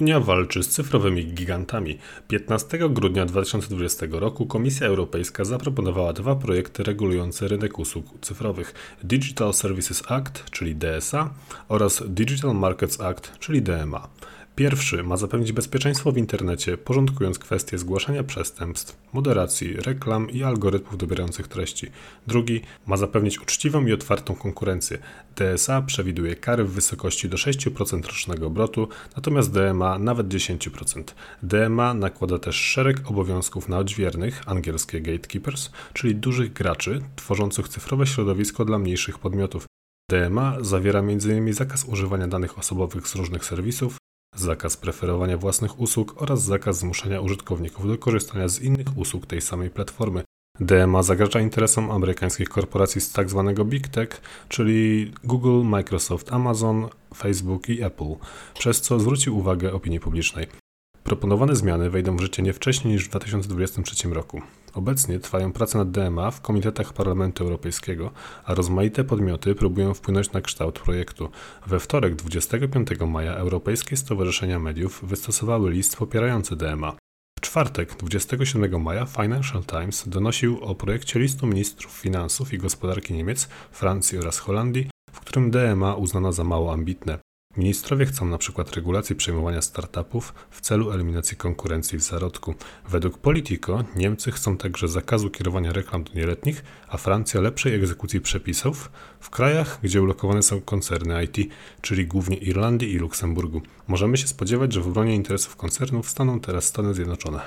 Unia walczy z cyfrowymi gigantami. 15 grudnia 2020 roku Komisja Europejska zaproponowała dwa projekty regulujące rynek usług cyfrowych: Digital Services Act, czyli DSA, oraz Digital Markets Act, czyli DMA. Pierwszy ma zapewnić bezpieczeństwo w internecie, porządkując kwestie zgłaszania przestępstw, moderacji, reklam i algorytmów dobierających treści. Drugi ma zapewnić uczciwą i otwartą konkurencję. DSA przewiduje kary w wysokości do 6% rocznego obrotu, natomiast DMA nawet 10%. DMA nakłada też szereg obowiązków na odźwiernych, angielskie gatekeepers, czyli dużych graczy tworzących cyfrowe środowisko dla mniejszych podmiotów. DMA zawiera m.in. zakaz używania danych osobowych z różnych serwisów, zakaz preferowania własnych usług oraz zakaz zmuszania użytkowników do korzystania z innych usług tej samej platformy. DMA zagraża interesom amerykańskich korporacji z tzw. Tak Big Tech, czyli Google, Microsoft, Amazon, Facebook i Apple, przez co zwrócił uwagę opinii publicznej. Proponowane zmiany wejdą w życie nie wcześniej niż w 2023 roku. Obecnie trwają prace nad DMA w komitetach Parlamentu Europejskiego, a rozmaite podmioty próbują wpłynąć na kształt projektu. We wtorek 25 maja Europejskie Stowarzyszenia Mediów wystosowały list popierający DMA. W czwartek 27 maja Financial Times donosił o projekcie listu ministrów finansów i gospodarki Niemiec, Francji oraz Holandii, w którym DMA uznano za mało ambitne. Ministrowie chcą na przykład regulacji przejmowania startupów w celu eliminacji konkurencji w zarodku. Według Politico Niemcy chcą także zakazu kierowania reklam do nieletnich, a Francja lepszej egzekucji przepisów w krajach, gdzie ulokowane są koncerny IT, czyli głównie Irlandii i Luksemburgu. Możemy się spodziewać, że w obronie interesów koncernów staną teraz Stany Zjednoczone.